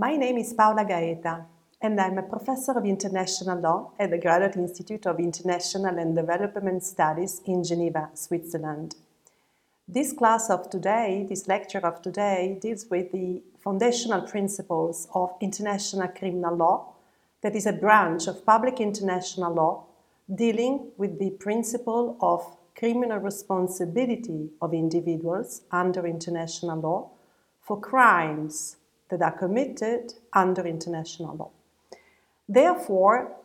My name is Paola Gaeta, and I'm a professor of international law at the Graduate Institute of International and Development Studies in Geneva, Switzerland. This class of today, this lecture of today, deals with the foundational principles of international criminal law, that is a branch of public international law dealing with the principle of criminal responsibility of individuals under international law for crimes that are committed under international law. Therefore,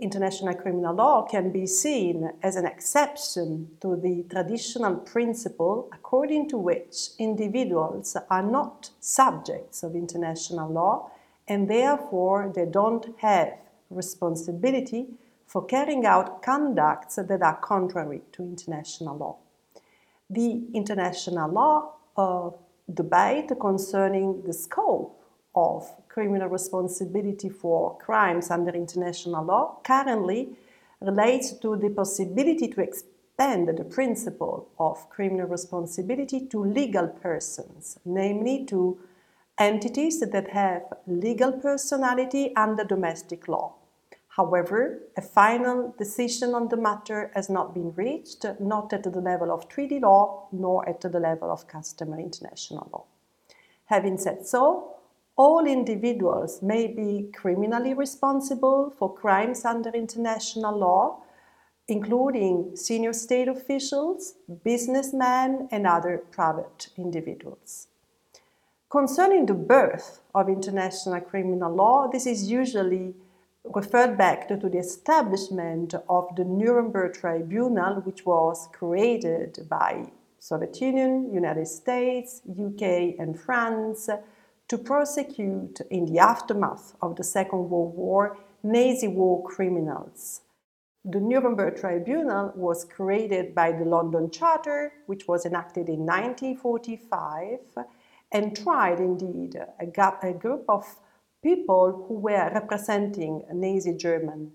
international criminal law can be seen as an exception to the traditional principle according to which individuals are not subjects of international law and therefore they don't have responsibility for carrying out conducts that are contrary to international law. The international law uh, debate concerning the scope of criminal responsibility for crimes under international law currently relates to the possibility to expand the principle of criminal responsibility to legal persons, namely to entities that have legal personality under domestic law. However, a final decision on the matter has not been reached, not at the level of treaty law nor at the level of customary international law. Having said so, all individuals may be criminally responsible for crimes under international law, including senior state officials, businessmen, and other private individuals. Concerning the birth of international criminal law, this is usually referred back to, the establishment of the Nuremberg Tribunal, which was created by Soviet Union, United States, UK, and France to prosecute in the aftermath of the Second World War Nazi war criminals. The Nuremberg Tribunal was created by the London Charter, which was enacted in 1945, and tried indeed a, a group of people who were representing Nazi German.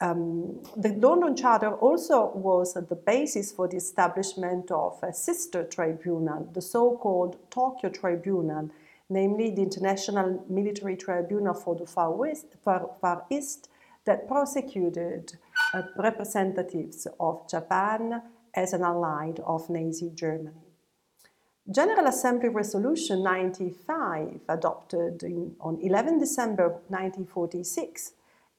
Um, the London Charter also was the basis for the establishment of a sister tribunal, the so called Tokyo Tribunal, namely the International Military Tribunal for the Far, West, Far, Far East, that prosecuted uh, representatives of Japan as an ally of Nazi Germany. General Assembly Resolution 95, adopted in, on 11 December 1946,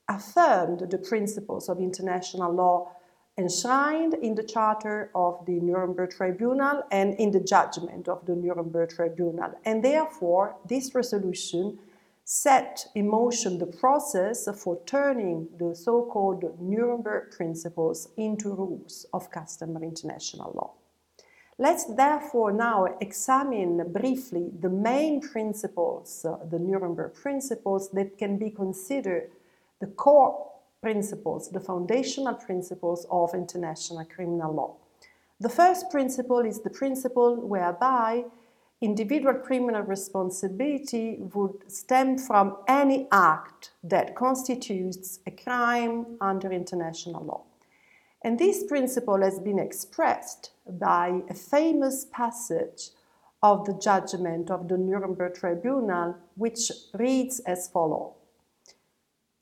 affirmed the principles of international law enshrined in the Charter of the Nuremberg Tribunal and in the judgment of the Nuremberg Tribunal. And therefore, this resolution set in motion the process for turning the so called Nuremberg principles into rules of customary international law. Let's therefore now examine briefly the main principles, uh, the Nuremberg principles, that can be considered the core principles, the foundational principles of international criminal law. The first principle is the principle whereby individual criminal responsibility would stem from any act that constitutes a crime under international law. And this principle has been expressed by a famous passage of the judgment of the Nuremberg Tribunal, which reads as follows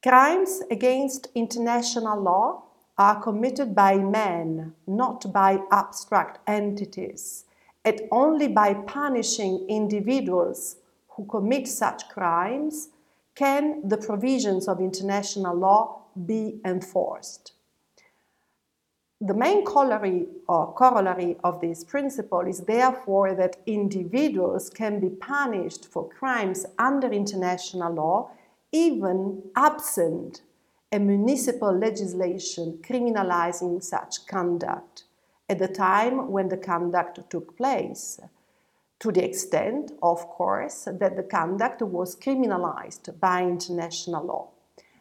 Crimes against international law are committed by men, not by abstract entities, and only by punishing individuals who commit such crimes can the provisions of international law be enforced. The main corollary, or corollary of this principle is therefore that individuals can be punished for crimes under international law even absent a municipal legislation criminalizing such conduct at the time when the conduct took place, to the extent, of course, that the conduct was criminalized by international law.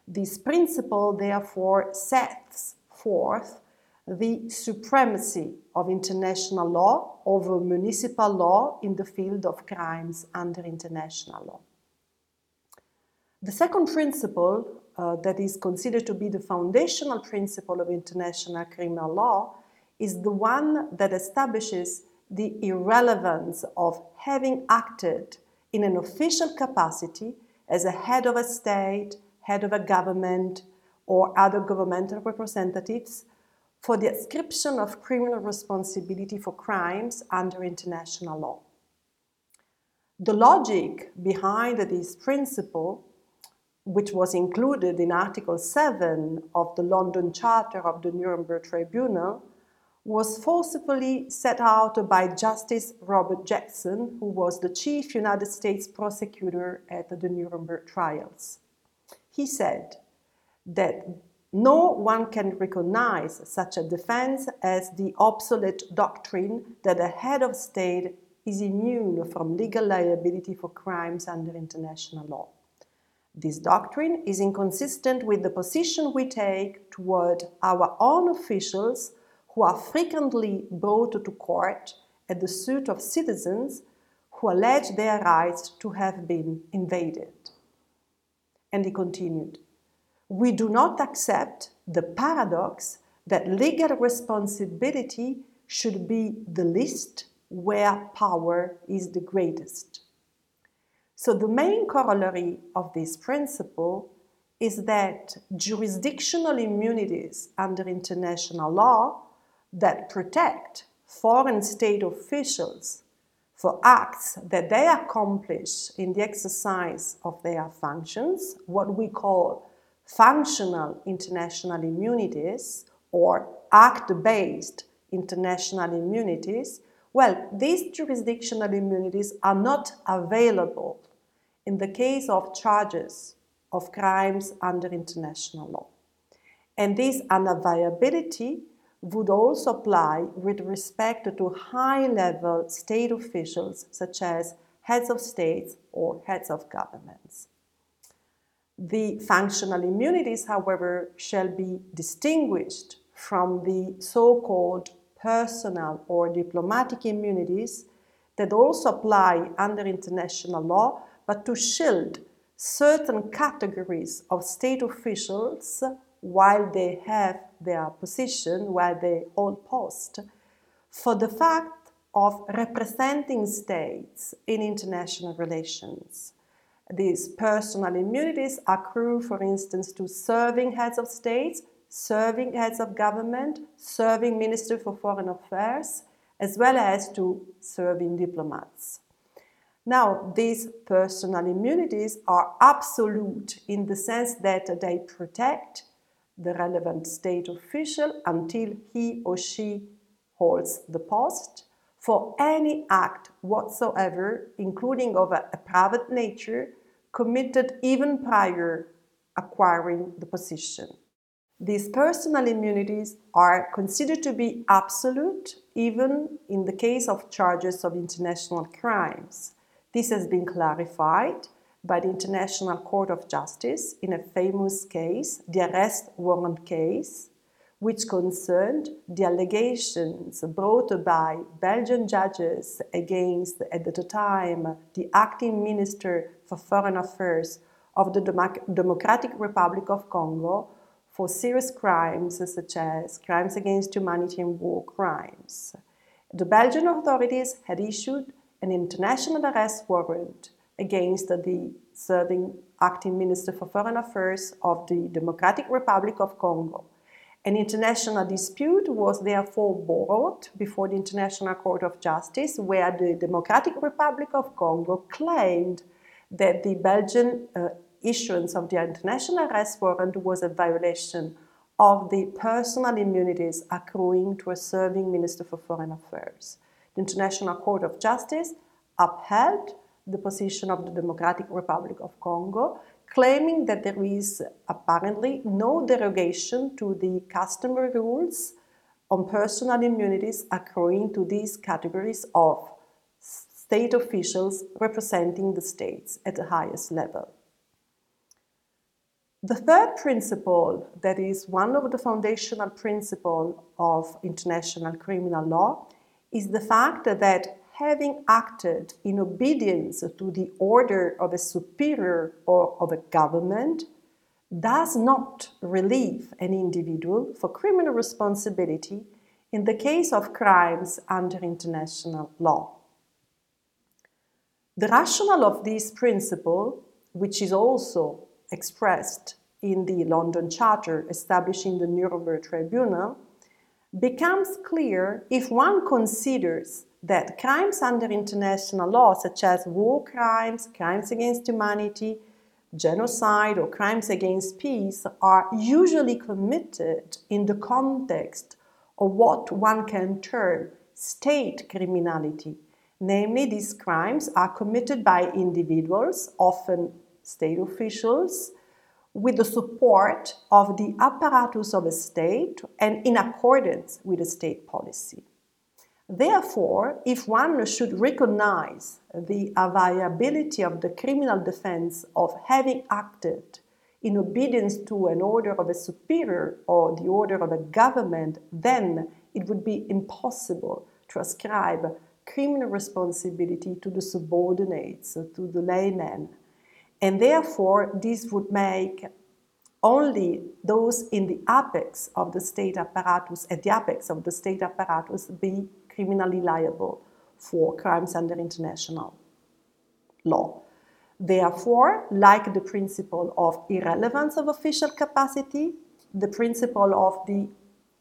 This principle, therefore, sets forth the supremacy of international law over municipal law in the field of crimes under international law. The second principle uh, that is considered to be the foundational principle of international criminal law is the one that establishes the irrelevance of having acted in an official capacity as a head of a state, head of a government, or other governmental representatives for the ascription of criminal responsibility for crimes under international law. The logic behind this principle, which was included in Article 7 of the London Charter of the Nuremberg Tribunal, was forcibly set out by Justice Robert Jackson, who was the chief United States prosecutor at the Nuremberg trials. He said that no one can recognize such a defense as the obsolete doctrine that a head of state is immune from legal liability for crimes under international law. This doctrine is inconsistent with the position we take toward our own officials who are frequently brought to court at the suit of citizens who allege their rights to have been invaded. And he continued, we do not accept the paradox that legal responsibility should be the least where power is the greatest. So, the main corollary of this principle is that jurisdictional immunities under international law that protect foreign state officials for acts that they accomplish in the exercise of their functions, what we call functional international immunities or act based international immunities, well, these jurisdictional immunities are not available in the case of charges of crimes under international law. And this unavailability would also apply with respect to high level state officials such as heads of states or heads of governments. The functional immunities, however, shall be distinguished from the so called personal or diplomatic immunities that also apply under international law, but to shield certain categories of state officials while they have their position, while they hold post, for the fact of representing states in international relations. These personal immunities accrue, for instance, to serving heads of states, serving heads of government, serving ministers for foreign affairs, as well as to serving diplomats. Now, these personal immunities are absolute in the sense that they protect the relevant state official until he or she holds the post for any act whatsoever, including of a private nature, committed even prior acquiring the position. These personal immunities are considered to be absolute even in the case of charges of international crimes. This has been clarified by the International Court of Justice in a famous case, the arrest warrant case, which concerned the allegations brought by Belgian judges against, at the time, the acting Minister for Foreign Affairs of the Democratic Republic of Congo for serious crimes such as crimes against humanity and war crimes. The Belgian authorities had issued an international arrest warrant against the serving acting Minister for Foreign Affairs of the Democratic Republic of Congo. An international dispute was therefore brought before the International Court of Justice, where the Democratic Republic of Congo claimed that the Belgian uh, issuance of the international arrest warrant was a violation of the personal immunities accruing to a serving Minister for Foreign Affairs. The International Court of Justice upheld the position of the Democratic Republic of Congo, claiming that there is apparently no derogation to the customary rules on personal immunities accruing to these categories of state officials representing the states at the highest level. The third principle, that is one of the foundational principles of international criminal law, is the fact that having acted in obedience to the order of a superior or of a government does not relieve an individual for criminal responsibility in the case of crimes under international law. The rationale of this principle which is also expressed in the London Charter establishing the Nuremberg Tribunal, becomes clear if one considers that crimes under international law, such as war crimes, crimes against humanity, genocide, or crimes against peace, are usually committed in the context of what one can term state criminality. Namely, these crimes are committed by individuals, often state officials, with the support of the apparatus of a state and in accordance with a state policy. Therefore, if one should recognize the availability of the criminal defense of having acted in obedience to an order of a superior or the order of a government, then it would be impossible to ascribe criminal responsibility to the subordinates, to the laymen. And therefore, this would make only those in the apex of the state apparatus, at the apex of the state apparatus, be criminally liable for crimes under international law. Therefore, like the principle of irrelevance of official capacity, the principle of the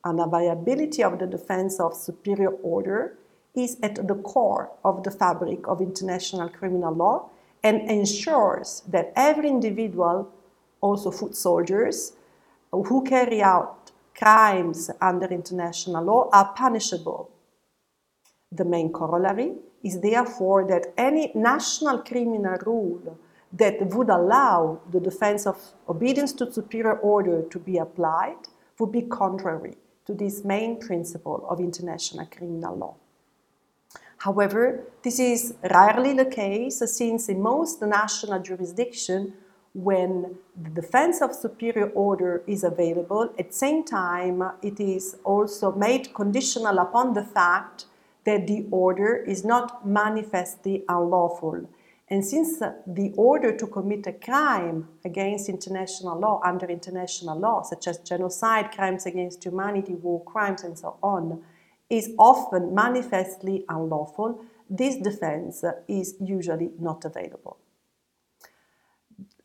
unavailability of the defense of superior order is at the core of the fabric of international criminal law and ensures that every individual, also foot soldiers, who carry out crimes under international law are punishable the main corollary is therefore that any national criminal rule that would allow the defense of obedience to superior order to be applied would be contrary to this main principle of international criminal law. However, this is rarely the case since in most national jurisdiction, when the defense of superior order is available, at the same time it is also made conditional upon the fact that the order is not manifestly unlawful. And since the order to commit a crime against international law, under international law, such as genocide, crimes against humanity, war crimes, and so on, is often manifestly unlawful, this defense is usually not available.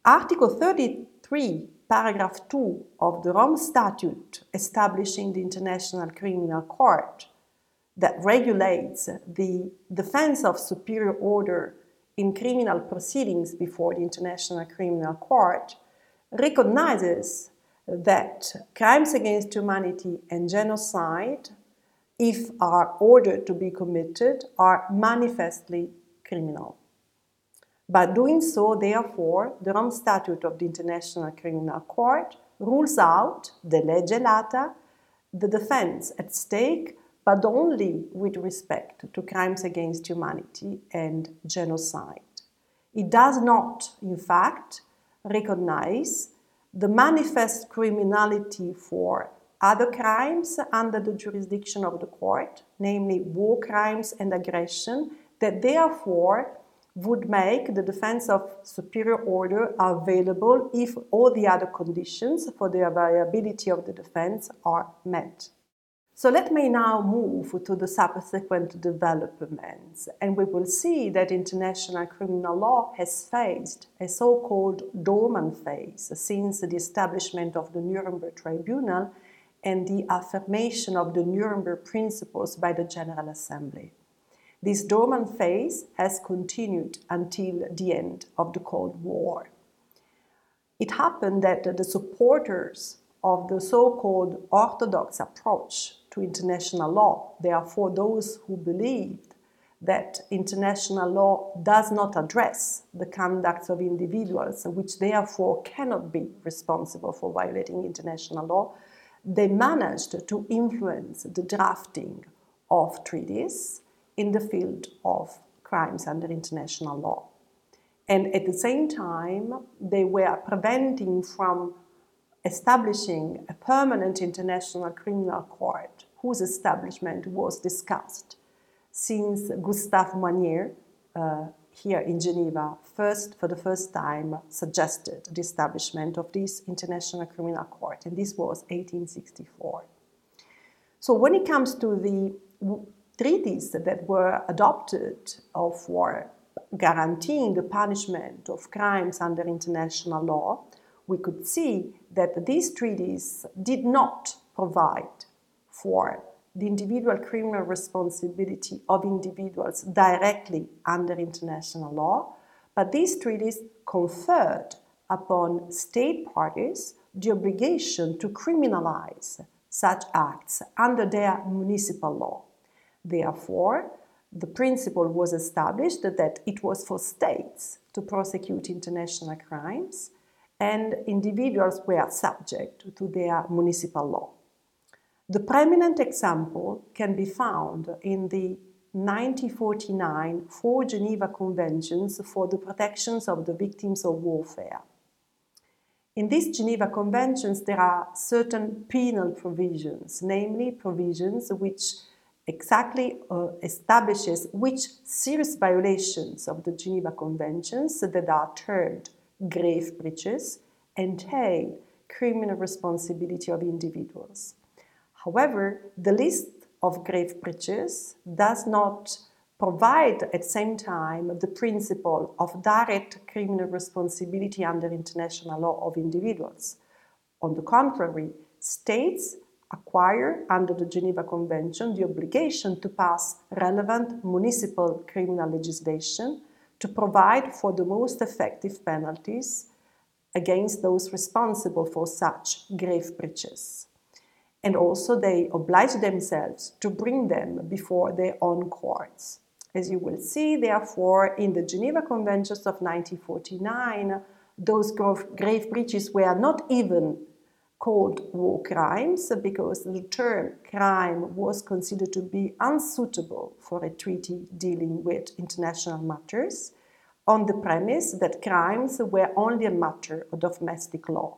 Article 33, paragraph 2 of the Rome Statute establishing the International Criminal Court that regulates the defense of superior order in criminal proceedings before the International Criminal Court recognizes that crimes against humanity and genocide, if are ordered to be committed, are manifestly criminal. By doing so, therefore, the Rome Statute of the International Criminal Court rules out the lege lata, the defense at stake but only with respect to crimes against humanity and genocide. It does not, in fact, recognize the manifest criminality for other crimes under the jurisdiction of the court, namely war crimes and aggression, that therefore would make the defense of superior order available if all the other conditions for the availability of the defense are met. So let me now move to the subsequent developments, and we will see that international criminal law has faced a so-called dormant phase since the establishment of the Nuremberg Tribunal and the affirmation of the Nuremberg principles by the General Assembly. This dormant phase has continued until the end of the Cold War. It happened that the supporters of the so-called orthodox approach to international law. Therefore, those who believed that international law does not address the conduct of individuals, which therefore cannot be responsible for violating international law, they managed to influence the drafting of treaties in the field of crimes under international law. And at the same time, they were preventing from establishing a permanent international criminal court whose establishment was discussed since Gustave Moynier, uh, here in Geneva, first for the first time suggested the establishment of this International Criminal Court, and this was 1864. So when it comes to the treaties that were adopted for guaranteeing the punishment of crimes under international law, we could see that these treaties did not provide for the individual criminal responsibility of individuals directly under international law, but these treaties conferred upon state parties the obligation to criminalize such acts under their municipal law. Therefore, the principle was established that it was for states to prosecute international crimes and individuals were subject to their municipal law. The prominent example can be found in the 1949 four Geneva Conventions for the protections of the victims of warfare. In these Geneva Conventions, there are certain penal provisions, namely provisions which exactly uh, establishes which serious violations of the Geneva Conventions that are termed grave breaches entail criminal responsibility of individuals. However, the list of grave breaches does not provide at the same time the principle of direct criminal responsibility under international law of individuals. On the contrary, states acquire under the Geneva Convention the obligation to pass relevant municipal criminal legislation to provide for the most effective penalties against those responsible for such grave breaches. And also, they oblige themselves to bring them before their own courts. As you will see, therefore, in the Geneva Conventions of 1949, those grave breaches were not even called war crimes because the term crime was considered to be unsuitable for a treaty dealing with international matters on the premise that crimes were only a matter of domestic law.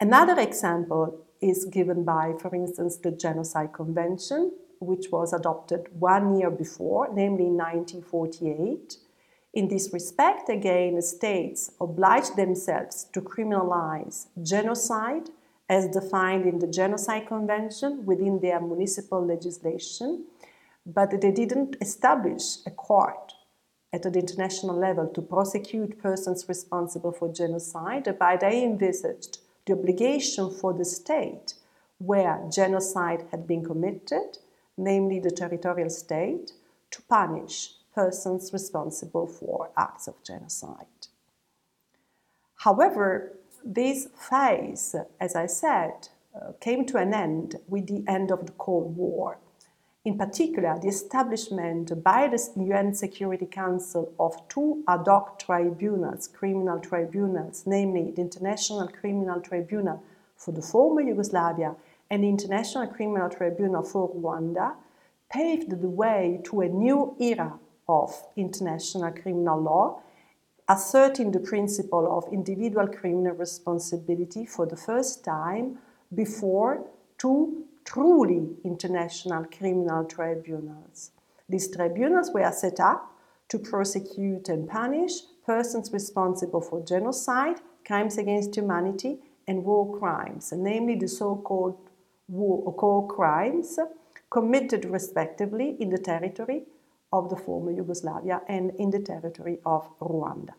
Another example is given by, for instance, the Genocide Convention, which was adopted one year before, namely in 1948. In this respect, again, states obliged themselves to criminalize genocide as defined in the Genocide Convention within their municipal legislation, but they didn't establish a court at the international level to prosecute persons responsible for genocide, but they envisaged the obligation for the state where genocide had been committed, namely the territorial state, to punish persons responsible for acts of genocide. However, this phase, as I said, uh, came to an end with the end of the Cold War. In particular, the establishment by the UN Security Council of two ad hoc tribunals, criminal tribunals, namely the International Criminal Tribunal for the former Yugoslavia and the International Criminal Tribunal for Rwanda, paved the way to a new era of international criminal law, asserting the principle of individual criminal responsibility for the first time before two truly international criminal tribunals. These tribunals were set up to prosecute and punish persons responsible for genocide, crimes against humanity, and war crimes, namely the so called war crimes committed respectively in the territory of the former Yugoslavia and in the territory of Rwanda.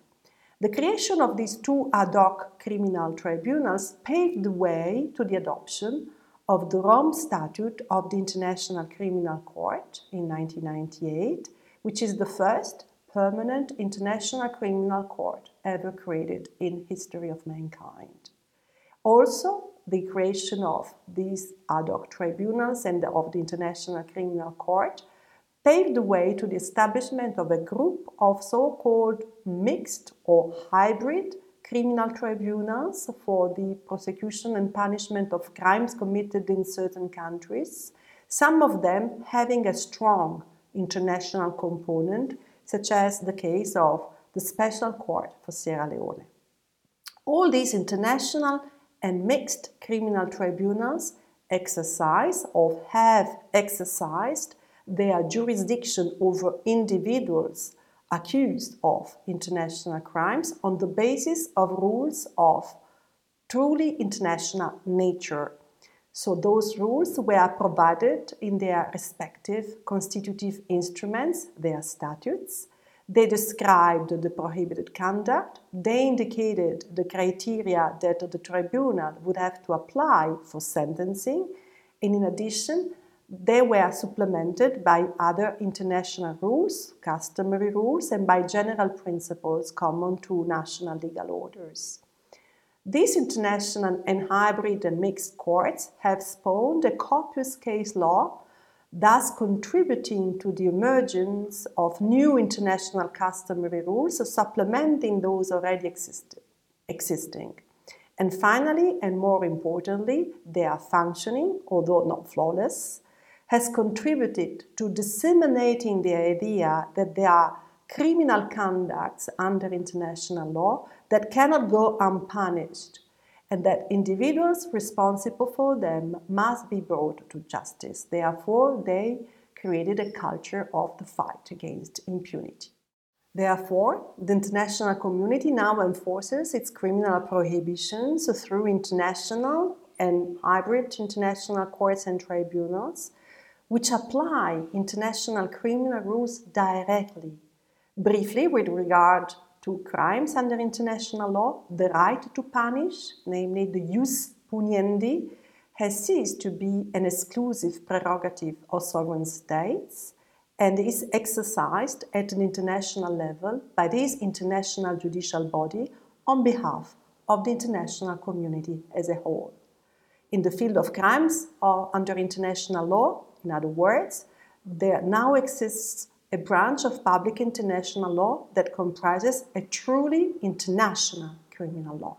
The creation of these two ad hoc criminal tribunals paved the way to the adoption of the Rome Statute of the International Criminal Court in 1998, which is the first permanent international criminal court ever created in history of mankind. Also, the creation of these ad hoc tribunals and of the International Criminal Court paved the way to the establishment of a group of so called mixed or hybrid criminal tribunals for the prosecution and punishment of crimes committed in certain countries, some of them having a strong international component, such as the case of the Special Court for Sierra Leone. All these international and mixed criminal tribunals exercise or have exercised their jurisdiction over individuals accused of international crimes on the basis of rules of truly international nature. So, those rules were provided in their respective constitutive instruments, their statutes. They described the prohibited conduct. They indicated the criteria that the tribunal would have to apply for sentencing. And in addition, they were supplemented by other international rules, customary rules, and by general principles common to national legal orders. These international and hybrid and mixed courts have spawned a copious case law thus contributing to the emergence of new international customary rules, supplementing those already existed, existing. And finally, and more importantly, they are functioning, although not flawless, has contributed to disseminating the idea that there are criminal conducts under international law that cannot go unpunished and that individuals responsible for them must be brought to justice. Therefore, they created a culture of the fight against impunity. Therefore, the international community now enforces its criminal prohibitions through international and hybrid international courts and tribunals, which apply international criminal rules directly. Briefly, with regard to crimes under international law, the right to punish, namely the jus puniendi, has ceased to be an exclusive prerogative of sovereign states and is exercised at an international level by this international judicial body on behalf of the international community as a whole. In the field of crimes or under international law, in other words, there now exists a branch of public international law that comprises a truly international criminal law.